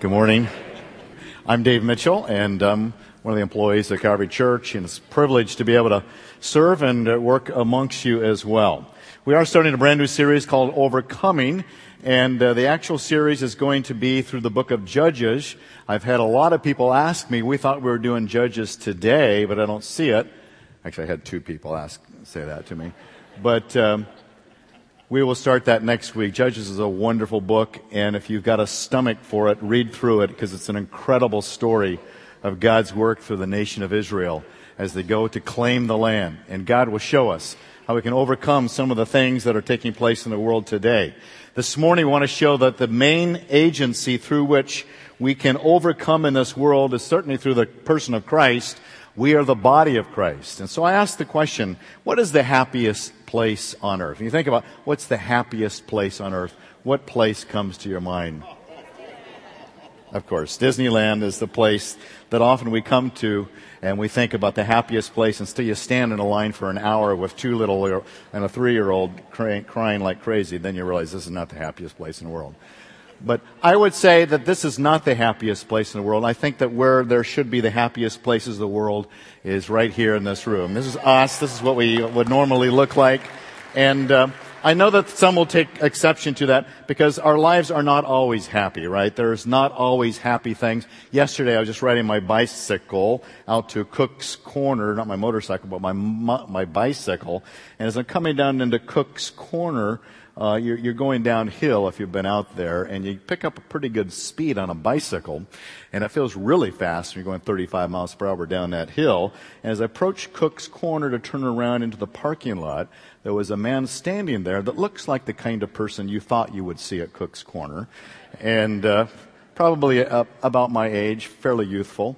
Good morning. I'm Dave Mitchell, and I'm one of the employees of Calvary Church, and it's a privilege to be able to serve and work amongst you as well. We are starting a brand new series called Overcoming, and uh, the actual series is going to be through the book of Judges. I've had a lot of people ask me, we thought we were doing Judges today, but I don't see it. Actually, I had two people ask, say that to me. But, um, we will start that next week. Judges is a wonderful book, and if you've got a stomach for it, read through it because it's an incredible story of God's work through the nation of Israel as they go to claim the land. And God will show us how we can overcome some of the things that are taking place in the world today. This morning we want to show that the main agency through which we can overcome in this world is certainly through the person of Christ. We are the body of Christ. And so I ask the question, what is the happiest place on earth? When you think about what's the happiest place on earth, what place comes to your mind? Of course, Disneyland is the place that often we come to and we think about the happiest place and still you stand in a line for an hour with two little and a three year old crying like crazy, then you realize this is not the happiest place in the world. But I would say that this is not the happiest place in the world. I think that where there should be the happiest places in the world is right here in this room. This is us. This is what we would normally look like. And uh, I know that some will take exception to that because our lives are not always happy, right? There's not always happy things. Yesterday I was just riding my bicycle out to Cook's Corner, not my motorcycle, but my, my bicycle. And as I'm coming down into Cook's Corner, uh, you're, you're, going downhill if you've been out there, and you pick up a pretty good speed on a bicycle, and it feels really fast when you're going 35 miles per hour down that hill. And as I approached Cook's Corner to turn around into the parking lot, there was a man standing there that looks like the kind of person you thought you would see at Cook's Corner, and uh, probably about my age, fairly youthful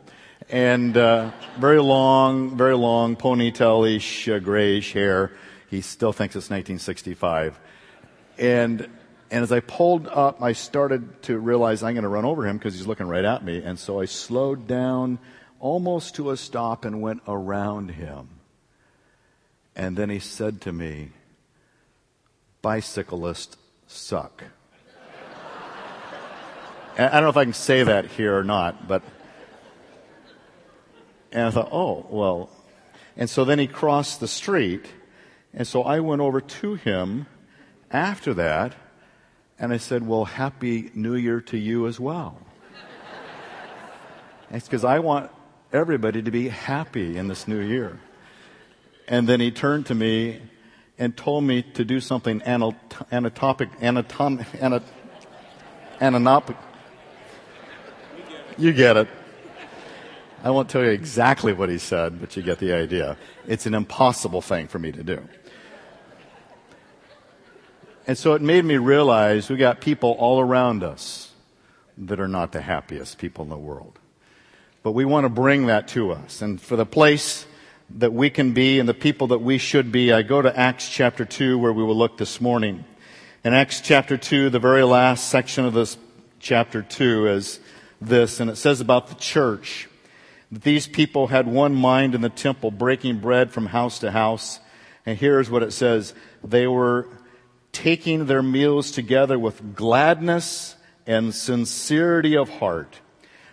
and uh, very long, very long ponytailish uh, grayish hair. He still thinks it's 1965. And, and as I pulled up, I started to realize I'm going to run over him because he's looking right at me. And so I slowed down almost to a stop and went around him. And then he said to me, bicyclists suck. I don't know if I can say that here or not, but. And I thought, oh, well. And so then he crossed the street. And so I went over to him after that, and I said, Well, Happy New Year to you as well. it's because I want everybody to be happy in this new year. And then he turned to me and told me to do something anatopic, anatom, anat, anatopic. You get it. I won't tell you exactly what he said, but you get the idea. It's an impossible thing for me to do. And so it made me realize we got people all around us that are not the happiest people in the world. But we want to bring that to us. And for the place that we can be and the people that we should be, I go to Acts chapter 2 where we will look this morning. In Acts chapter 2, the very last section of this chapter 2 is this, and it says about the church that these people had one mind in the temple, breaking bread from house to house. And here's what it says. They were taking their meals together with gladness and sincerity of heart,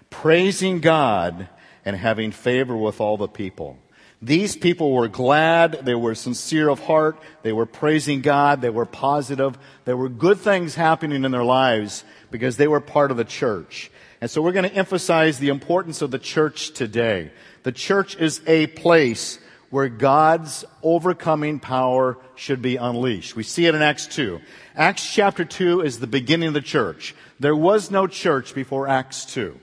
praising God and having favor with all the people. These people were glad, they were sincere of heart, they were praising God, they were positive, there were good things happening in their lives because they were part of the church. And so we're going to emphasize the importance of the church today. The church is a place where God's overcoming power should be unleashed. We see it in Acts 2. Acts chapter 2 is the beginning of the church. There was no church before Acts 2.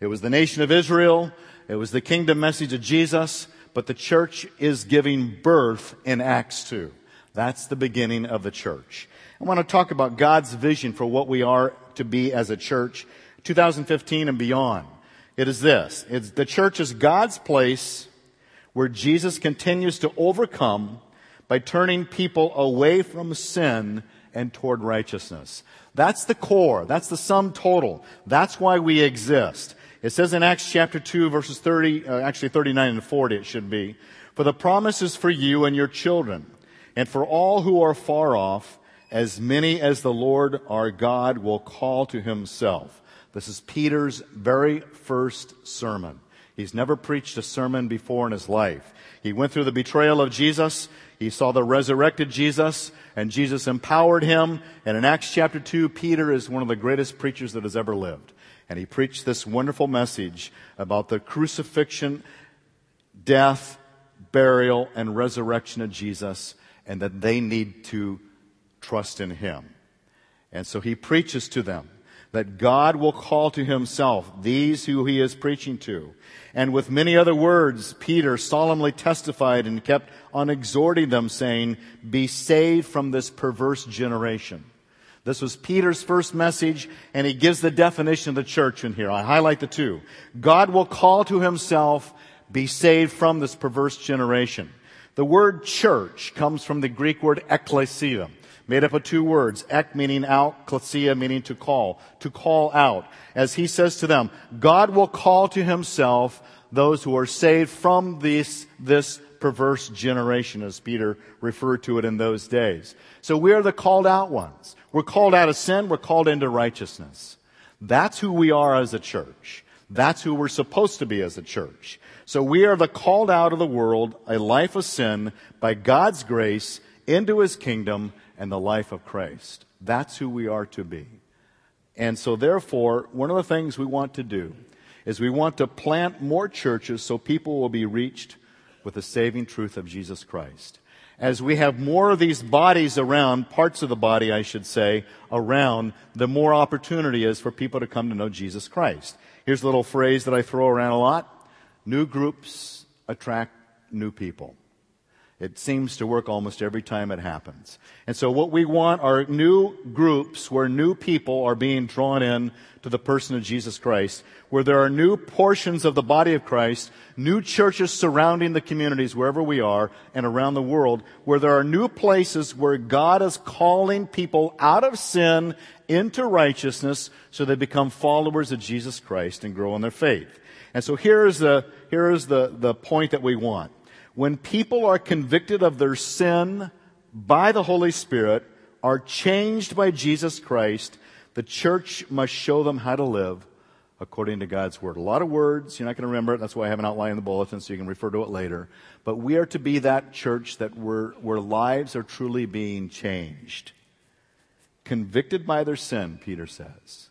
It was the nation of Israel. It was the kingdom message of Jesus. But the church is giving birth in Acts 2. That's the beginning of the church. I want to talk about God's vision for what we are to be as a church 2015 and beyond. It is this. It's the church is God's place where Jesus continues to overcome by turning people away from sin and toward righteousness. That's the core. That's the sum total. That's why we exist. It says in Acts chapter 2 verses 30, uh, actually 39 and 40 it should be, for the promise is for you and your children and for all who are far off, as many as the Lord our God will call to himself. This is Peter's very first sermon. He's never preached a sermon before in his life. He went through the betrayal of Jesus. He saw the resurrected Jesus and Jesus empowered him. And in Acts chapter 2, Peter is one of the greatest preachers that has ever lived. And he preached this wonderful message about the crucifixion, death, burial, and resurrection of Jesus and that they need to trust in him. And so he preaches to them that God will call to himself these who he is preaching to. And with many other words, Peter solemnly testified and kept on exhorting them saying, be saved from this perverse generation. This was Peter's first message, and he gives the definition of the church in here. I highlight the two. God will call to himself, be saved from this perverse generation. The word church comes from the Greek word ekklesia made up of two words, ek meaning out, klesia meaning to call, to call out. As he says to them, God will call to himself those who are saved from this, this perverse generation, as Peter referred to it in those days. So we are the called out ones. We're called out of sin, we're called into righteousness. That's who we are as a church. That's who we're supposed to be as a church. So we are the called out of the world, a life of sin, by God's grace, into his kingdom, and the life of Christ. That's who we are to be. And so therefore, one of the things we want to do is we want to plant more churches so people will be reached with the saving truth of Jesus Christ. As we have more of these bodies around, parts of the body, I should say, around, the more opportunity is for people to come to know Jesus Christ. Here's a little phrase that I throw around a lot. New groups attract new people. It seems to work almost every time it happens. And so what we want are new groups where new people are being drawn in to the person of Jesus Christ, where there are new portions of the body of Christ, new churches surrounding the communities wherever we are and around the world, where there are new places where God is calling people out of sin into righteousness so they become followers of Jesus Christ and grow in their faith. And so here is the, here is the, the point that we want when people are convicted of their sin by the Holy Spirit, are changed by Jesus Christ, the church must show them how to live according to God's word. A lot of words, you're not going to remember it. That's why I have an outline in the bulletin so you can refer to it later. But we are to be that church that where lives are truly being changed. Convicted by their sin, Peter says,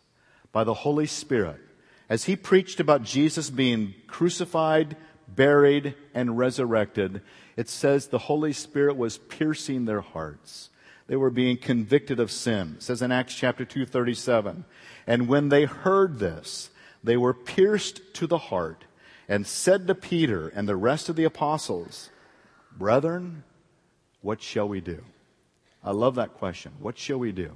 by the Holy Spirit. As he preached about Jesus being crucified, buried, and resurrected, it says the Holy Spirit was piercing their hearts. They were being convicted of sin. It says in Acts chapter 237. And when they heard this, they were pierced to the heart and said to Peter and the rest of the apostles, Brethren, what shall we do? I love that question. What shall we do?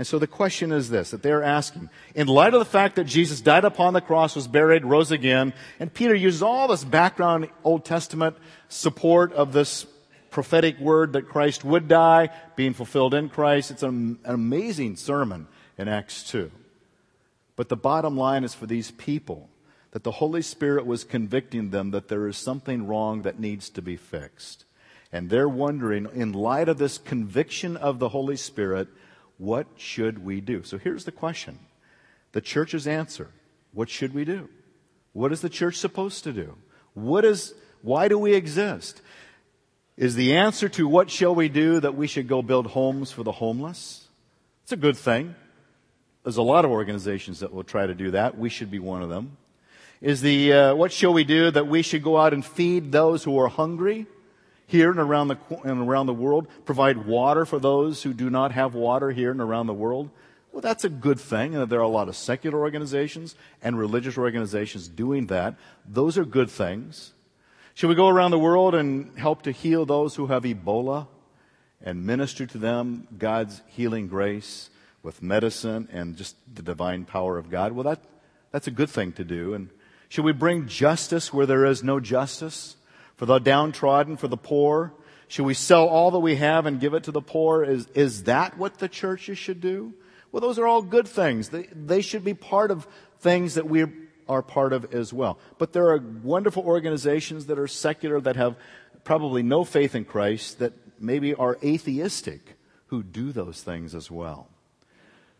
And so the question is this, that they're asking, in light of the fact that Jesus died upon the cross, was buried, rose again, and Peter uses all this background Old Testament support of this prophetic word that Christ would die, being fulfilled in Christ. It's an, an amazing sermon in Acts 2. But the bottom line is for these people that the Holy Spirit was convicting them that there is something wrong that needs to be fixed. And they're wondering, in light of this conviction of the Holy Spirit, what should we do? So here's the question the church's answer What should we do? What is the church supposed to do? What is, why do we exist? Is the answer to what shall we do that we should go build homes for the homeless? It's a good thing. There's a lot of organizations that will try to do that. We should be one of them. Is the, uh, what shall we do that we should go out and feed those who are hungry? Here and around the, and around the world, provide water for those who do not have water here and around the world. Well, that's a good thing. And there are a lot of secular organizations and religious organizations doing that. Those are good things. Should we go around the world and help to heal those who have Ebola and minister to them God's healing grace with medicine and just the divine power of God? Well, that, that's a good thing to do. And should we bring justice where there is no justice? For the downtrodden, for the poor? Should we sell all that we have and give it to the poor? Is, is that what the churches should do? Well, those are all good things. They, they should be part of things that we are part of as well. But there are wonderful organizations that are secular that have probably no faith in Christ that maybe are atheistic who do those things as well.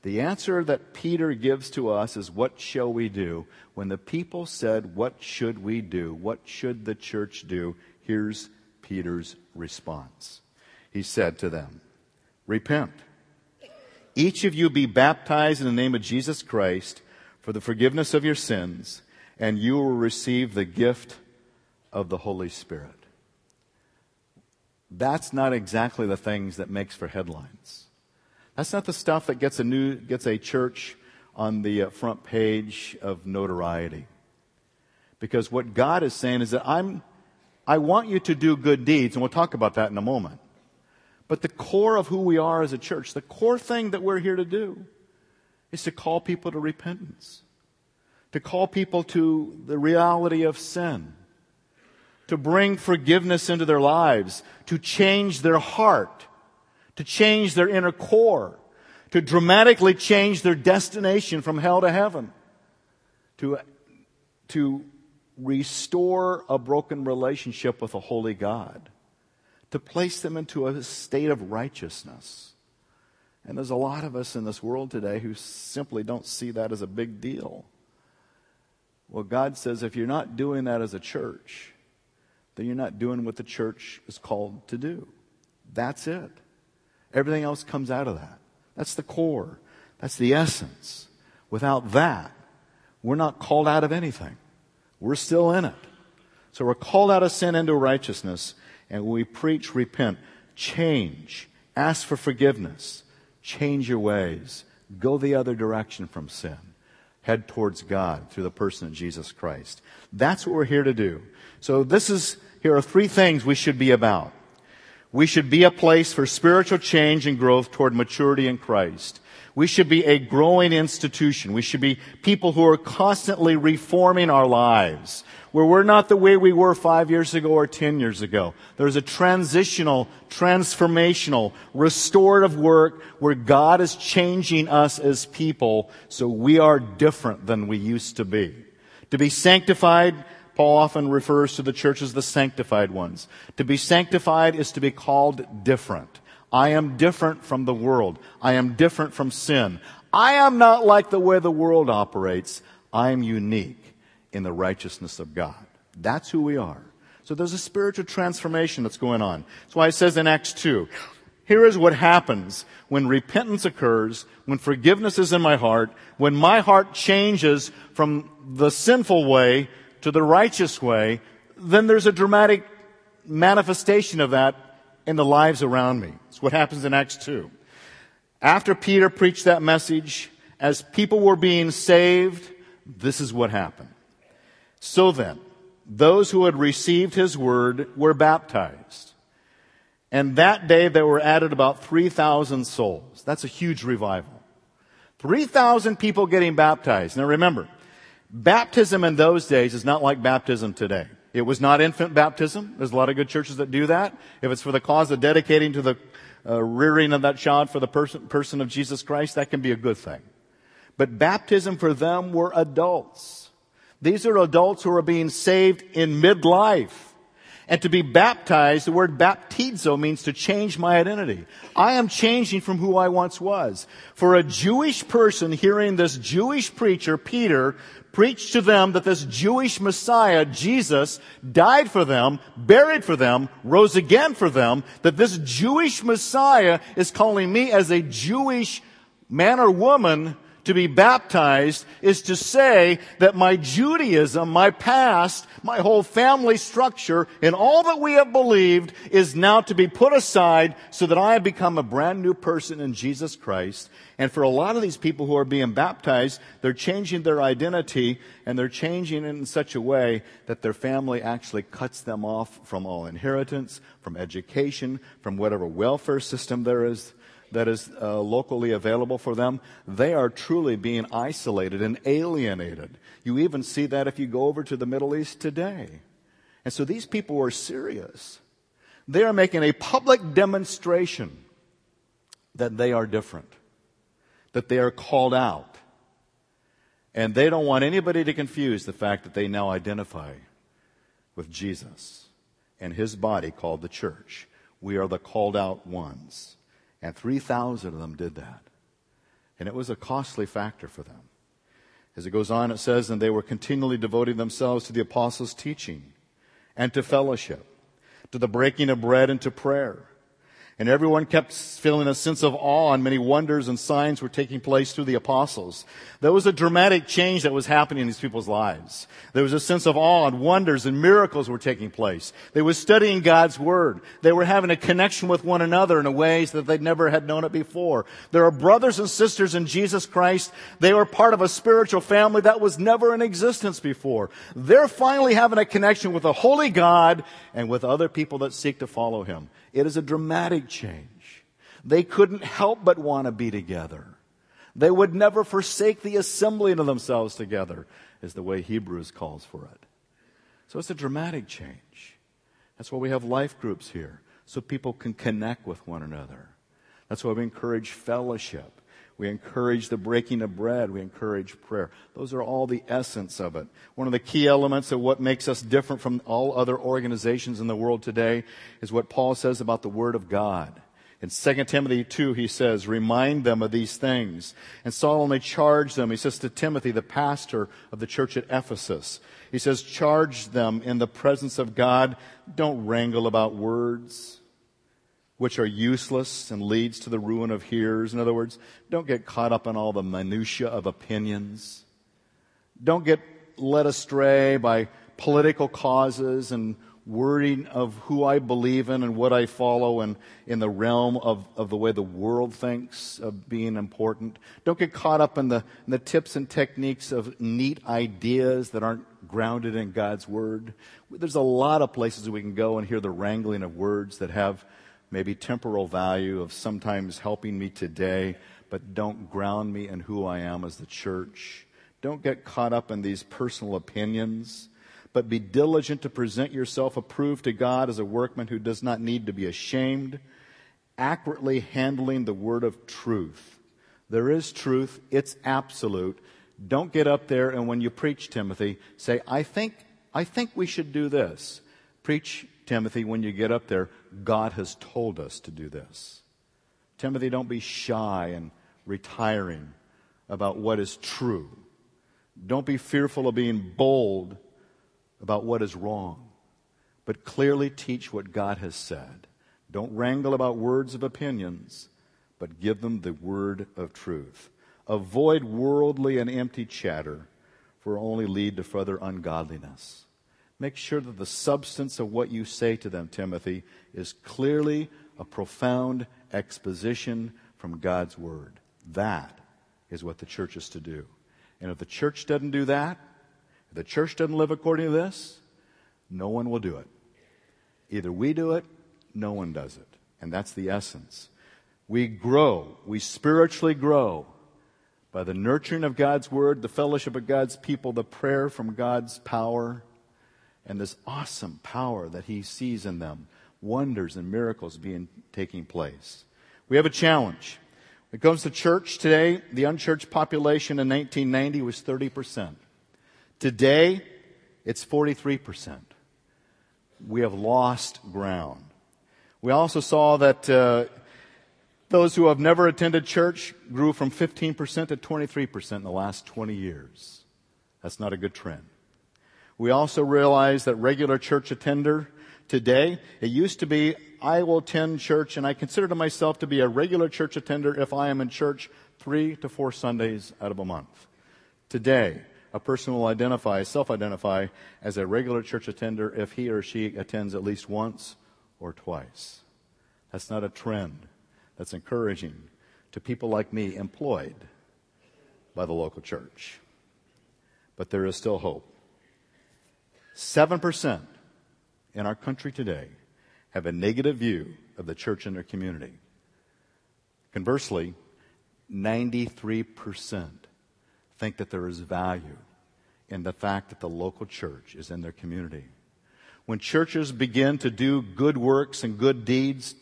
The answer that Peter gives to us is what shall we do? When the people said, What should we do? What should the church do? Here's Peter's response. He said to them, Repent. Each of you be baptized in the name of Jesus Christ for the forgiveness of your sins, and you will receive the gift of the Holy Spirit. That's not exactly the things that makes for headlines. That's not the stuff that gets a new, gets a church on the uh, front page of notoriety. Because what God is saying is that I'm, I want you to do good deeds, and we'll talk about that in a moment. But the core of who we are as a church, the core thing that we're here to do, is to call people to repentance, to call people to the reality of sin, to bring forgiveness into their lives, to change their heart, to change their inner core, to dramatically change their destination from hell to heaven, to, to restore a broken relationship with a holy God, to place them into a state of righteousness. And there's a lot of us in this world today who simply don't see that as a big deal. Well, God says if you're not doing that as a church, then you're not doing what the church is called to do. That's it. Everything else comes out of that. That's the core. That's the essence. Without that, we're not called out of anything. We're still in it. So we're called out of sin into righteousness, and we preach, repent, change, ask for forgiveness, change your ways, go the other direction from sin, head towards God through the person of Jesus Christ. That's what we're here to do. So this is, here are three things we should be about. We should be a place for spiritual change and growth toward maturity in Christ. We should be a growing institution. We should be people who are constantly reforming our lives, where we're not the way we were five years ago or ten years ago. There's a transitional, transformational, restorative work where God is changing us as people so we are different than we used to be. To be sanctified Paul often refers to the church as the sanctified ones. To be sanctified is to be called different. I am different from the world. I am different from sin. I am not like the way the world operates. I am unique in the righteousness of God. That's who we are. So there's a spiritual transformation that's going on. That's why it says in Acts 2, here is what happens when repentance occurs, when forgiveness is in my heart, when my heart changes from the sinful way to the righteous way, then there's a dramatic manifestation of that in the lives around me. It's what happens in Acts 2. After Peter preached that message, as people were being saved, this is what happened. So then, those who had received his word were baptized. And that day there were added about 3,000 souls. That's a huge revival. 3,000 people getting baptized. Now remember, Baptism in those days is not like baptism today. It was not infant baptism. There's a lot of good churches that do that. If it's for the cause of dedicating to the uh, rearing of that child for the person, person of Jesus Christ, that can be a good thing. But baptism for them were adults. These are adults who are being saved in midlife. And to be baptized, the word baptizo means to change my identity. I am changing from who I once was. For a Jewish person hearing this Jewish preacher, Peter, preach to them that this Jewish Messiah, Jesus, died for them, buried for them, rose again for them, that this Jewish Messiah is calling me as a Jewish man or woman to be baptized is to say that my Judaism, my past, my whole family structure, and all that we have believed is now to be put aside so that I have become a brand new person in Jesus Christ. And for a lot of these people who are being baptized, they're changing their identity and they're changing it in such a way that their family actually cuts them off from all inheritance, from education, from whatever welfare system there is that is uh, locally available for them, they are truly being isolated and alienated. You even see that if you go over to the Middle East today. And so these people are serious. They are making a public demonstration that they are different, that they are called out. And they don't want anybody to confuse the fact that they now identify with Jesus and his body called the church. We are the called out ones. And 3,000 of them did that. And it was a costly factor for them. As it goes on, it says, and they were continually devoting themselves to the apostles' teaching and to fellowship, to the breaking of bread and to prayer. And everyone kept feeling a sense of awe and many wonders and signs were taking place through the apostles. There was a dramatic change that was happening in these people's lives. There was a sense of awe and wonders and miracles were taking place. They were studying God's Word. They were having a connection with one another in a ways that they never had known it before. There are brothers and sisters in Jesus Christ. They were part of a spiritual family that was never in existence before. They're finally having a connection with a holy God and with other people that seek to follow Him. It is a dramatic change. They couldn't help but want to be together. They would never forsake the assembling of themselves together, is the way Hebrews calls for it. So it's a dramatic change. That's why we have life groups here, so people can connect with one another. That's why we encourage fellowship. We encourage the breaking of bread. We encourage prayer. Those are all the essence of it. One of the key elements of what makes us different from all other organizations in the world today is what Paul says about the Word of God. In 2 Timothy 2, he says, remind them of these things and solemnly charge them. He says to Timothy, the pastor of the church at Ephesus, he says, charge them in the presence of God. Don't wrangle about words which are useless and leads to the ruin of hearers. In other words, don't get caught up in all the minutia of opinions. Don't get led astray by political causes and wording of who I believe in and what I follow and in the realm of, of the way the world thinks of being important. Don't get caught up in the, in the tips and techniques of neat ideas that aren't grounded in God's Word. There's a lot of places we can go and hear the wrangling of words that have maybe temporal value of sometimes helping me today, but don't ground me in who I am as the church. Don't get caught up in these personal opinions, but be diligent to present yourself approved to God as a workman who does not need to be ashamed, accurately handling the word of truth. There is truth, it's absolute. Don't get up there and when you preach, Timothy, say, I think, I think we should do this. Preach Timothy, when you get up there, God has told us to do this. Timothy, don't be shy and retiring about what is true. Don't be fearful of being bold about what is wrong, but clearly teach what God has said. Don't wrangle about words of opinions, but give them the word of truth. Avoid worldly and empty chatter, for only lead to further ungodliness. Make sure that the substance of what you say to them, Timothy, is clearly a profound exposition from God's Word. That is what the church is to do. And if the church doesn't do that, if the church doesn't live according to this, no one will do it. Either we do it, no one does it. And that's the essence. We grow, we spiritually grow by the nurturing of God's Word, the fellowship of God's people, the prayer from God's power, and this awesome power that he sees in them, wonders and miracles being taking place. We have a challenge. When it comes to church today, the unchurched population in 1990 was 30%. Today, it's 43%. We have lost ground. We also saw that uh, those who have never attended church grew from 15% to 23% in the last 20 years. That's not a good trend. We also realize that regular church attender today, it used to be, I will attend church and I consider myself to be a regular church attender if I am in church three to four Sundays out of a month. Today, a person will identify, self-identify as a regular church attender if he or she attends at least once or twice. That's not a trend. That's encouraging to people like me employed by the local church. But there is still hope. 7% in our country today have a negative view of the church and their community. Conversely, 93% think that there is value in the fact that the local church is in their community. When churches begin to do good works and good deeds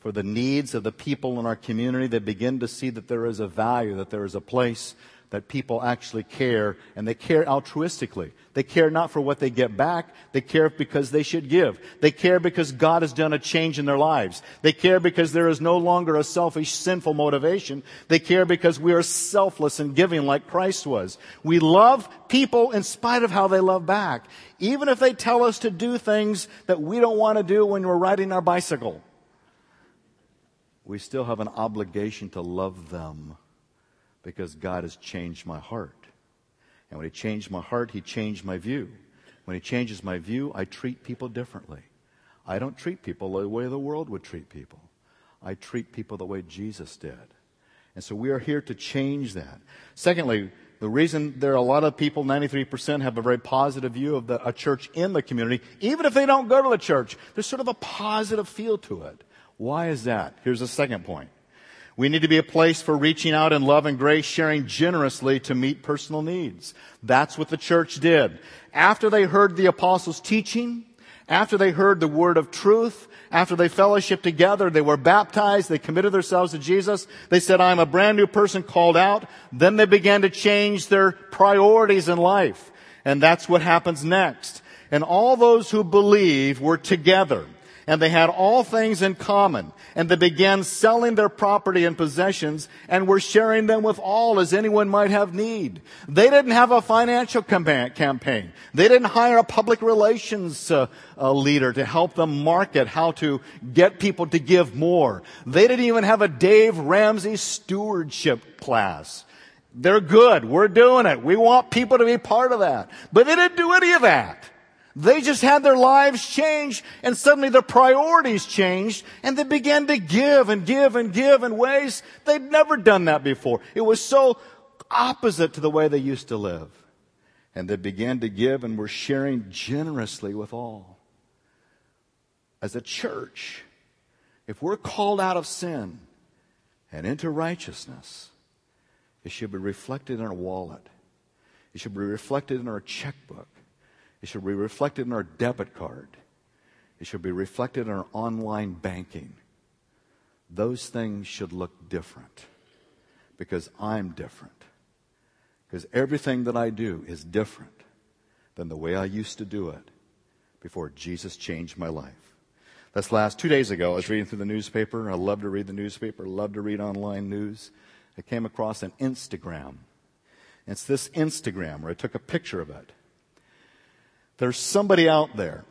for the needs of the people in our community, they begin to see that there is a value, that there is a place that people actually care and they care altruistically. They care not for what they get back. They care because they should give. They care because God has done a change in their lives. They care because there is no longer a selfish, sinful motivation. They care because we are selfless and giving like Christ was. We love people in spite of how they love back. Even if they tell us to do things that we don't want to do when we're riding our bicycle. We still have an obligation to love them because God has changed my heart. And when He changed my heart, He changed my view. When He changes my view, I treat people differently. I don't treat people the way the world would treat people. I treat people the way Jesus did. And so we are here to change that. Secondly, the reason there are a lot of people, 93% have a very positive view of the, a church in the community, even if they don't go to the church, there's sort of a positive feel to it. Why is that? Here's the second point. We need to be a place for reaching out in love and grace, sharing generously to meet personal needs. That's what the church did. After they heard the apostles' teaching, after they heard the word of truth, after they fellowshiped together, they were baptized, they committed themselves to Jesus, they said, I'm a brand new person called out. Then they began to change their priorities in life. And that's what happens next. And all those who believe were together and they had all things in common, and they began selling their property and possessions and were sharing them with all as anyone might have need. They didn't have a financial campaign. They didn't hire a public relations uh, uh, leader to help them market how to get people to give more. They didn't even have a Dave Ramsey stewardship class. They're good. We're doing it. We want people to be part of that. But they didn't do any of that. They just had their lives changed and suddenly their priorities changed and they began to give and give and give in ways they'd never done that before. It was so opposite to the way they used to live. And they began to give and were sharing generously with all. As a church, if we're called out of sin and into righteousness, it should be reflected in our wallet. It should be reflected in our checkbook. It should be reflected in our debit card. It should be reflected in our online banking. Those things should look different because I'm different. Because everything that I do is different than the way I used to do it before Jesus changed my life. That's last two days ago. I was reading through the newspaper. I love to read the newspaper, love to read online news. I came across an Instagram. It's this Instagram where I took a picture of it. There's somebody out there,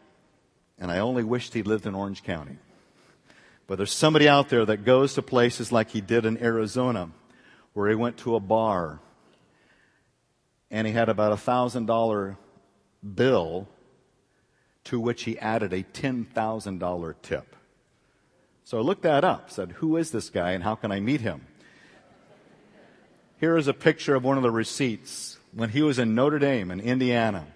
and I only wished he lived in Orange County, but there's somebody out there that goes to places like he did in Arizona, where he went to a bar and he had about a thousand dollar bill to which he added a $10,000 tip. So I looked that up, said, Who is this guy and how can I meet him? Here is a picture of one of the receipts when he was in Notre Dame in Indiana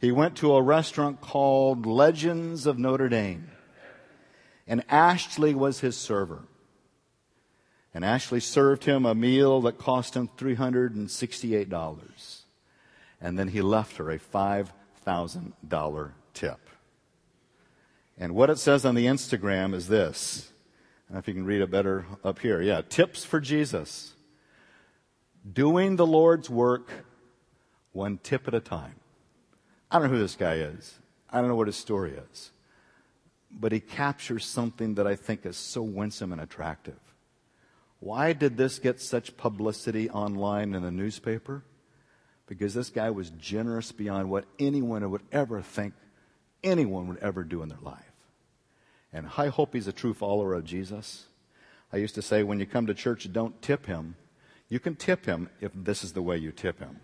he went to a restaurant called Legends of Notre Dame. And Ashley was his server. And Ashley served him a meal that cost him $368. And then he left her a $5,000 tip. And what it says on the Instagram is this. I don't know if you can read it better up here. Yeah, tips for Jesus. Doing the Lord's work one tip at a time. I don't know who this guy is. I don't know what his story is. But he captures something that I think is so winsome and attractive. Why did this get such publicity online in the newspaper? Because this guy was generous beyond what anyone would ever think anyone would ever do in their life. And I hope he's a true follower of Jesus. I used to say, when you come to church, don't tip him. You can tip him if this is the way you tip him.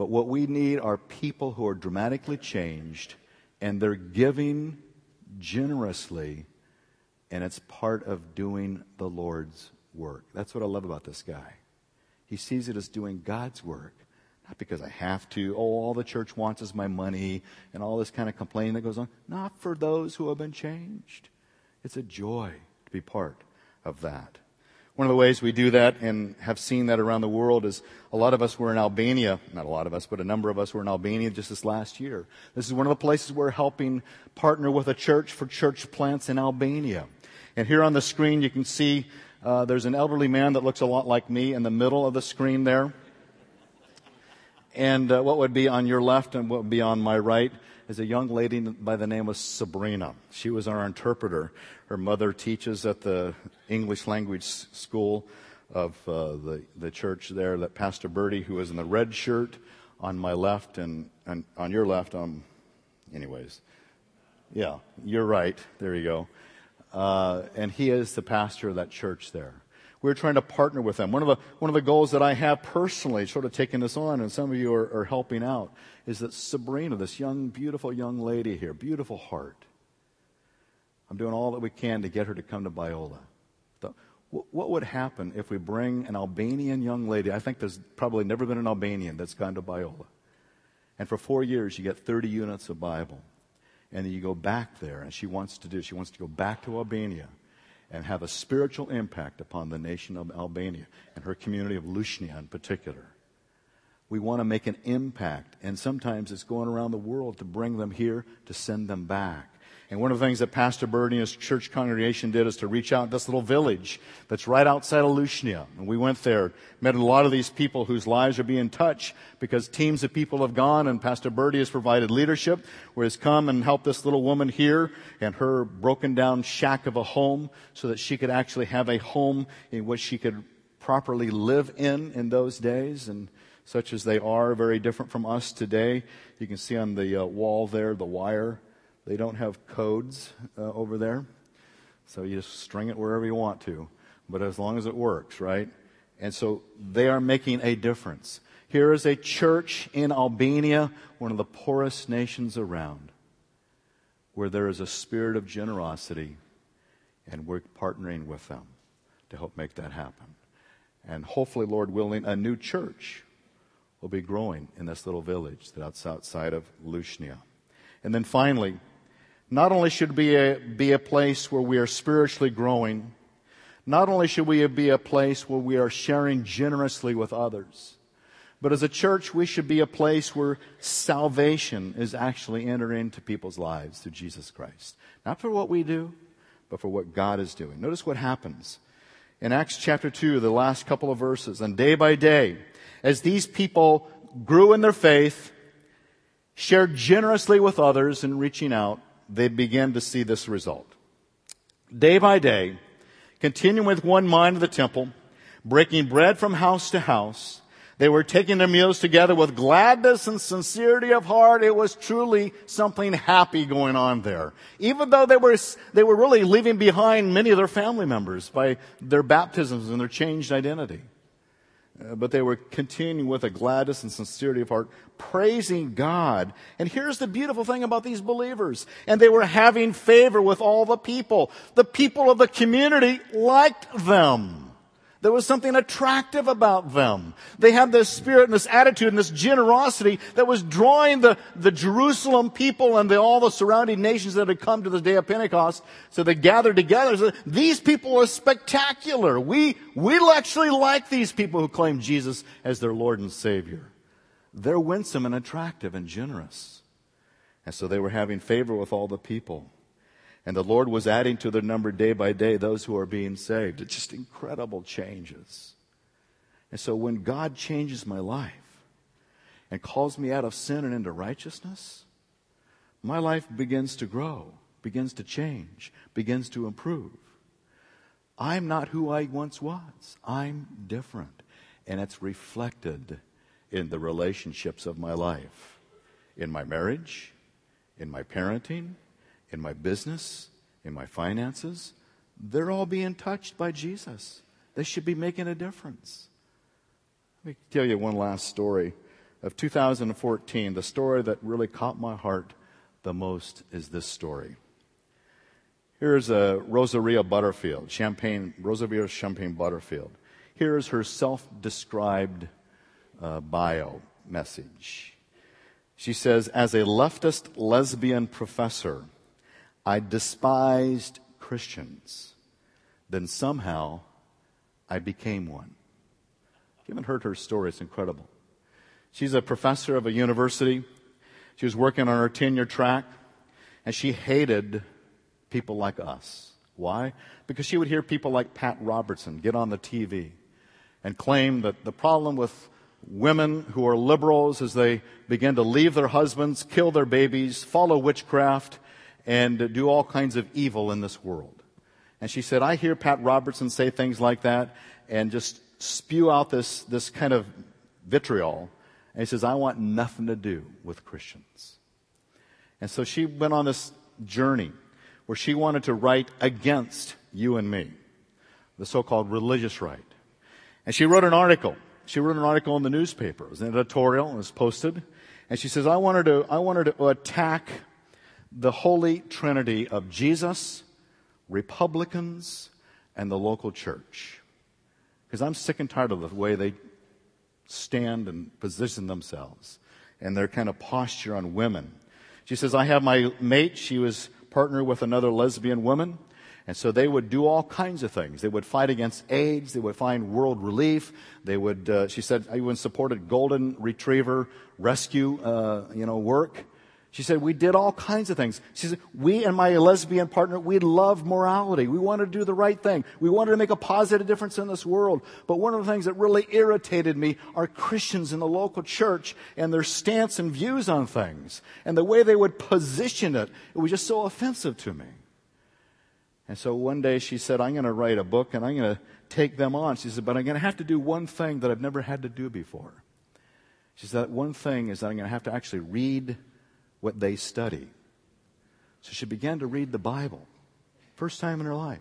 But what we need are people who are dramatically changed and they're giving generously, and it's part of doing the Lord's work. That's what I love about this guy. He sees it as doing God's work. Not because I have to. Oh, all the church wants is my money and all this kind of complaining that goes on. Not for those who have been changed. It's a joy to be part of that. One of the ways we do that and have seen that around the world is a lot of us were in Albania, not a lot of us, but a number of us were in Albania just this last year. This is one of the places we're helping partner with a church for church plants in Albania. And here on the screen you can see Uh, there's an elderly man that looks a lot like me in the middle of the screen there. And uh, what would be on your left and what would be on my right is a young lady by the name of Sabrina. She was our interpreter. Her mother teaches at the English language school of uh, the, the church there that Pastor Birdie, who was in the red shirt on my left and, and on your left, um, anyways. Yeah, you're right. There you go. Uh, and he is the pastor of that church there. We're trying to partner with them. One of the, one of the goals that I have personally, sort of taking this on, and some of you are, are helping out, is that Sabrina, this young, beautiful young lady here, beautiful heart, I'm doing all that we can to get her to come to Biola. The, what would happen if we bring an Albanian young lady? I think there's probably never been an Albanian that's gone to Biola. And for four years, you get 30 units of Bible. And then you go back there, and she wants to do, she wants to go back to Albania and have a spiritual impact upon the nation of Albania and her community of Lushnja in particular. We want to make an impact, and sometimes it's going around the world to bring them here, to send them back. And one of the things that Pastor Bird and his church congregation did is to reach out to this little village that's right outside of Lushnja. And we went there, met a lot of these people whose lives are being touched because teams of people have gone and Pastor Birdie has provided leadership where he's come and helped this little woman here and her broken down shack of a home so that she could actually have a home in which she could properly live in in those days and such as they are, very different from us today. You can see on the uh, wall there the wire they don't have codes uh, over there. So you just string it wherever you want to. But as long as it works, right? And so they are making a difference. Here is a church in Albania, one of the poorest nations around, where there is a spirit of generosity, and we're partnering with them to help make that happen. And hopefully, Lord willing, a new church will be growing in this little village that's outside of Lushnja. And then finally, not only should be a, be a place where we are spiritually growing, not only should we be a place where we are sharing generously with others, but as a church, we should be a place where salvation is actually entering into people's lives through Jesus Christ. Not for what we do, but for what God is doing. Notice what happens. In Acts chapter 2, the last couple of verses, and day by day, as these people grew in their faith, shared generously with others and reaching out, they began to see this result. Day by day, continuing with one mind in the temple, breaking bread from house to house, they were taking their meals together with gladness and sincerity of heart. It was truly something happy going on there. Even though they were, they were really leaving behind many of their family members by their baptisms and their changed identity. Uh, but they were continuing with a gladness and sincerity of heart, praising God. And here's the beautiful thing about these believers. And they were having favor with all the people. The people of the community liked them. There was something attractive about them. They had this spirit and this attitude and this generosity that was drawing the, the Jerusalem people and the, all the surrounding nations that had come to the day of Pentecost. So they gathered together. So these people are spectacular. We, we actually like these people who claim Jesus as their Lord and Savior. They're winsome and attractive and generous. And so they were having favor with all the people. And the Lord was adding to their number day by day those who are being saved. It's just incredible changes. And so when God changes my life and calls me out of sin and into righteousness, my life begins to grow, begins to change, begins to improve. I'm not who I once was. I'm different. And it's reflected in the relationships of my life, in my marriage, in my parenting, in my business, in my finances, they're all being touched by Jesus. They should be making a difference. Let me tell you one last story of 2014. The story that really caught my heart the most is this story. Here's a Rosaria Butterfield, Champagne, Rosaria Champagne Butterfield. Here's her self-described uh, bio message. She says, as a leftist lesbian professor, I despised Christians. Then somehow I became one. You haven't heard her story, it's incredible. She's a professor of a university. She was working on her tenure track, and she hated people like us, Why? Because she would hear people like Pat Robertson get on the TV and claim that the problem with women who are liberals as they begin to leave their husbands, kill their babies, follow witchcraft, and do all kinds of evil in this world. And she said, I hear Pat Robertson say things like that and just spew out this, this kind of vitriol. And he says, I want nothing to do with Christians. And so she went on this journey where she wanted to write against you and me, the so-called religious right. And she wrote an article. She wrote an article in the newspaper. It was an editorial and it was posted. And she says, I wanted to, I wanted to attack the holy trinity of Jesus, Republicans, and the local church. Because I'm sick and tired of the way they stand and position themselves and their kind of posture on women. She says, I have my mate. She was partnered with another lesbian woman. And so they would do all kinds of things. They would fight against AIDS. They would find world relief. They would, uh, she said, I even supported golden retriever rescue, uh, you know, work. She said, we did all kinds of things. She said, we and my lesbian partner, we loved morality. We wanted to do the right thing. We wanted to make a positive difference in this world. But one of the things that really irritated me are Christians in the local church and their stance and views on things. And the way they would position it, it was just so offensive to me. And so one day she said, I'm going to write a book and I'm going to take them on. She said, but I'm going to have to do one thing that I've never had to do before. She said, that one thing is that I'm going to have to actually read what they study. So she began to read the Bible. First time in her life.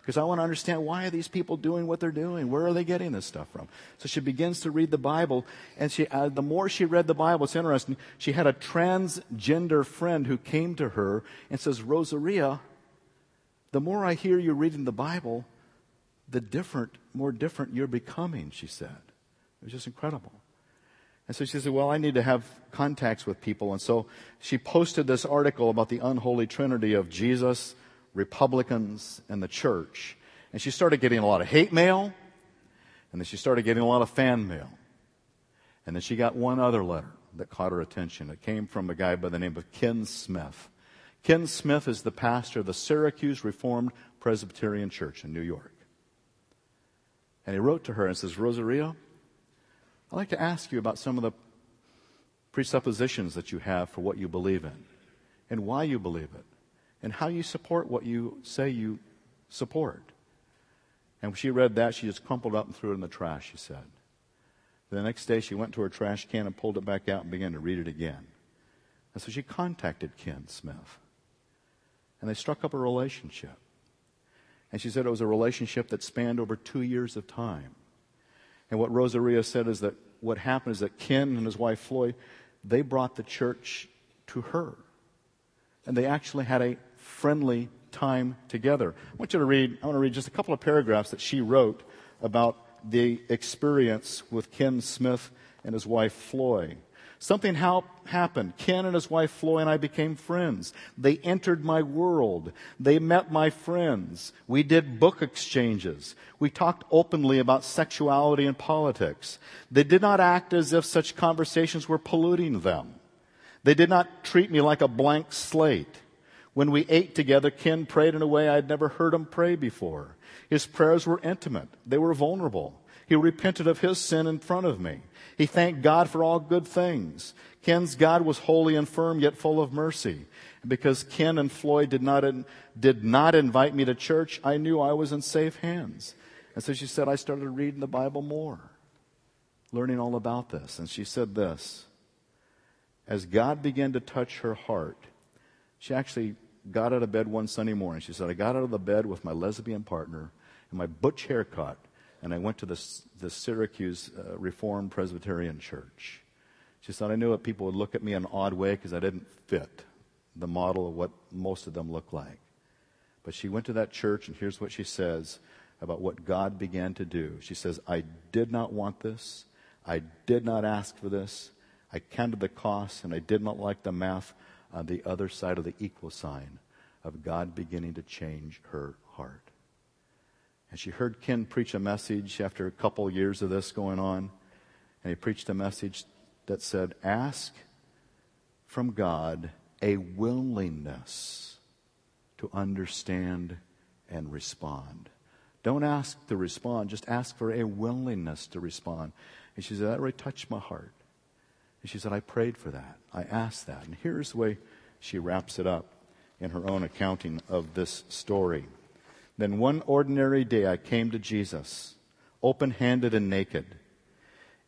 Because I want to understand why are these people doing what they're doing? Where are they getting this stuff from? So she begins to read the Bible, and she, uh, the more she read the Bible, it's interesting. She had a transgender friend who came to her and says, Rosaria, the more I hear you reading the Bible, the different, more different you're becoming, she said. It was just incredible. And so she said, well, I need to have contacts with people. And so she posted this article about the unholy trinity of Jesus, Republicans, and the church. And she started getting a lot of hate mail. And then she started getting a lot of fan mail. And then she got one other letter that caught her attention. It came from a guy by the name of Ken Smith. Ken Smith is the pastor of the Syracuse Reformed Presbyterian Church in New York. And he wrote to her and says, Rosaria, I'd like to ask you about some of the presuppositions that you have for what you believe in and why you believe it and how you support what you say you support. And when she read that, she just crumpled up and threw it in the trash, she said. The next day, she went to her trash can and pulled it back out and began to read it again. And so she contacted Ken Smith. And they struck up a relationship. And she said it was a relationship that spanned over two years of time. And what Rosaria said is that what happened is that Ken and his wife Floyd, they brought the church to her. And they actually had a friendly time together. I want you to read, I want to read just a couple of paragraphs that she wrote about the experience with Ken Smith and his wife Floyd. Something happened. Ken and his wife Floy and I became friends. They entered my world. They met my friends. We did book exchanges. We talked openly about sexuality and politics. They did not act as if such conversations were polluting them. They did not treat me like a blank slate. When we ate together, Ken prayed in a way I'd never heard him pray before. His prayers were intimate. They were vulnerable. He repented of his sin in front of me. He thanked God for all good things. Ken's God was holy and firm, yet full of mercy. And Because Ken and Floyd did not, did not invite me to church, I knew I was in safe hands. And so she said, I started reading the Bible more, learning all about this. And she said this As God began to touch her heart, she actually got out of bed one Sunday morning. She said, I got out of the bed with my lesbian partner and my butch haircut and I went to the, the Syracuse uh, Reformed Presbyterian Church. She said, I knew that people would look at me in an odd way because I didn't fit the model of what most of them look like. But she went to that church, and here's what she says about what God began to do. She says, I did not want this. I did not ask for this. I counted the costs, and I did not like the math on the other side of the equal sign of God beginning to change her heart. And she heard Ken preach a message after a couple years of this going on. And he preached a message that said, Ask from God a willingness to understand and respond. Don't ask to respond, just ask for a willingness to respond. And she said, That really touched my heart. And she said, I prayed for that. I asked that. And here's the way she wraps it up in her own accounting of this story. Then one ordinary day I came to Jesus, open handed and naked.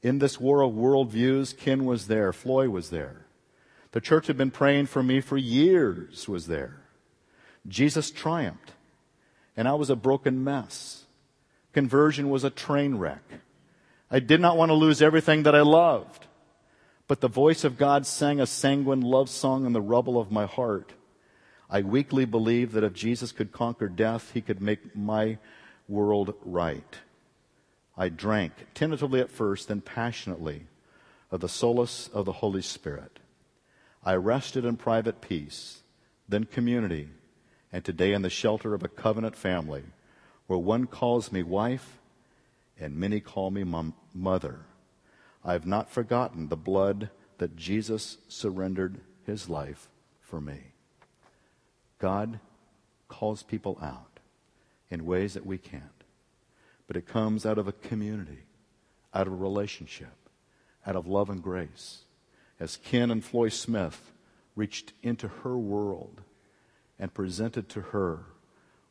In this war of worldviews, Ken was there, Floyd was there. The church had been praying for me for years, was there. Jesus triumphed, and I was a broken mess. Conversion was a train wreck. I did not want to lose everything that I loved. But the voice of God sang a sanguine love song in the rubble of my heart. I weakly believed that if Jesus could conquer death, he could make my world right. I drank, tentatively at first, then passionately, of the solace of the Holy Spirit. I rested in private peace, then community, and today in the shelter of a covenant family where one calls me wife and many call me mother. I have not forgotten the blood that Jesus surrendered his life for me. God calls people out in ways that we can't. But it comes out of a community, out of a relationship, out of love and grace. As Ken and Floyd Smith reached into her world and presented to her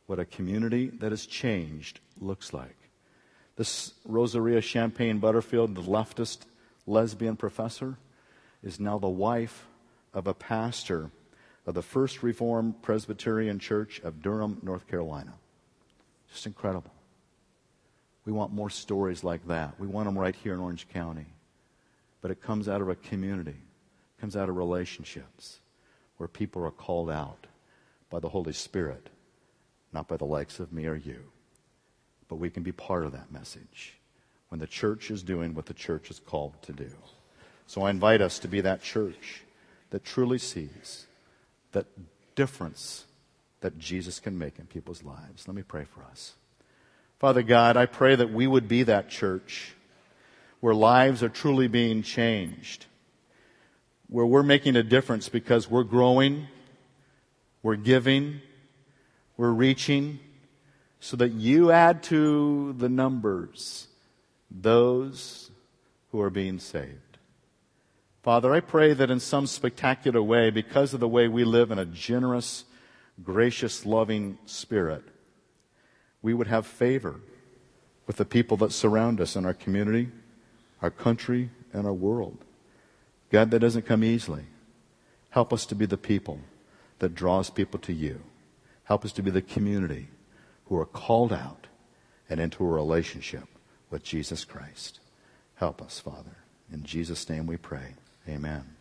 what a community that has changed looks like. This Rosaria Champagne Butterfield, the leftist lesbian professor, is now the wife of a pastor of the First Reformed Presbyterian Church of Durham, North Carolina. Just incredible. We want more stories like that. We want them right here in Orange County. But it comes out of a community, it comes out of relationships where people are called out by the Holy Spirit, not by the likes of me or you. But we can be part of that message when the church is doing what the church is called to do. So I invite us to be that church that truly sees that difference that Jesus can make in people's lives. Let me pray for us. Father God, I pray that we would be that church where lives are truly being changed, where we're making a difference because we're growing, we're giving, we're reaching, so that you add to the numbers those who are being saved. Father, I pray that in some spectacular way, because of the way we live in a generous, gracious, loving spirit, we would have favor with the people that surround us in our community, our country, and our world. God, that doesn't come easily. Help us to be the people that draws people to you. Help us to be the community who are called out and into a relationship with Jesus Christ. Help us, Father. In Jesus' name we pray. Amen.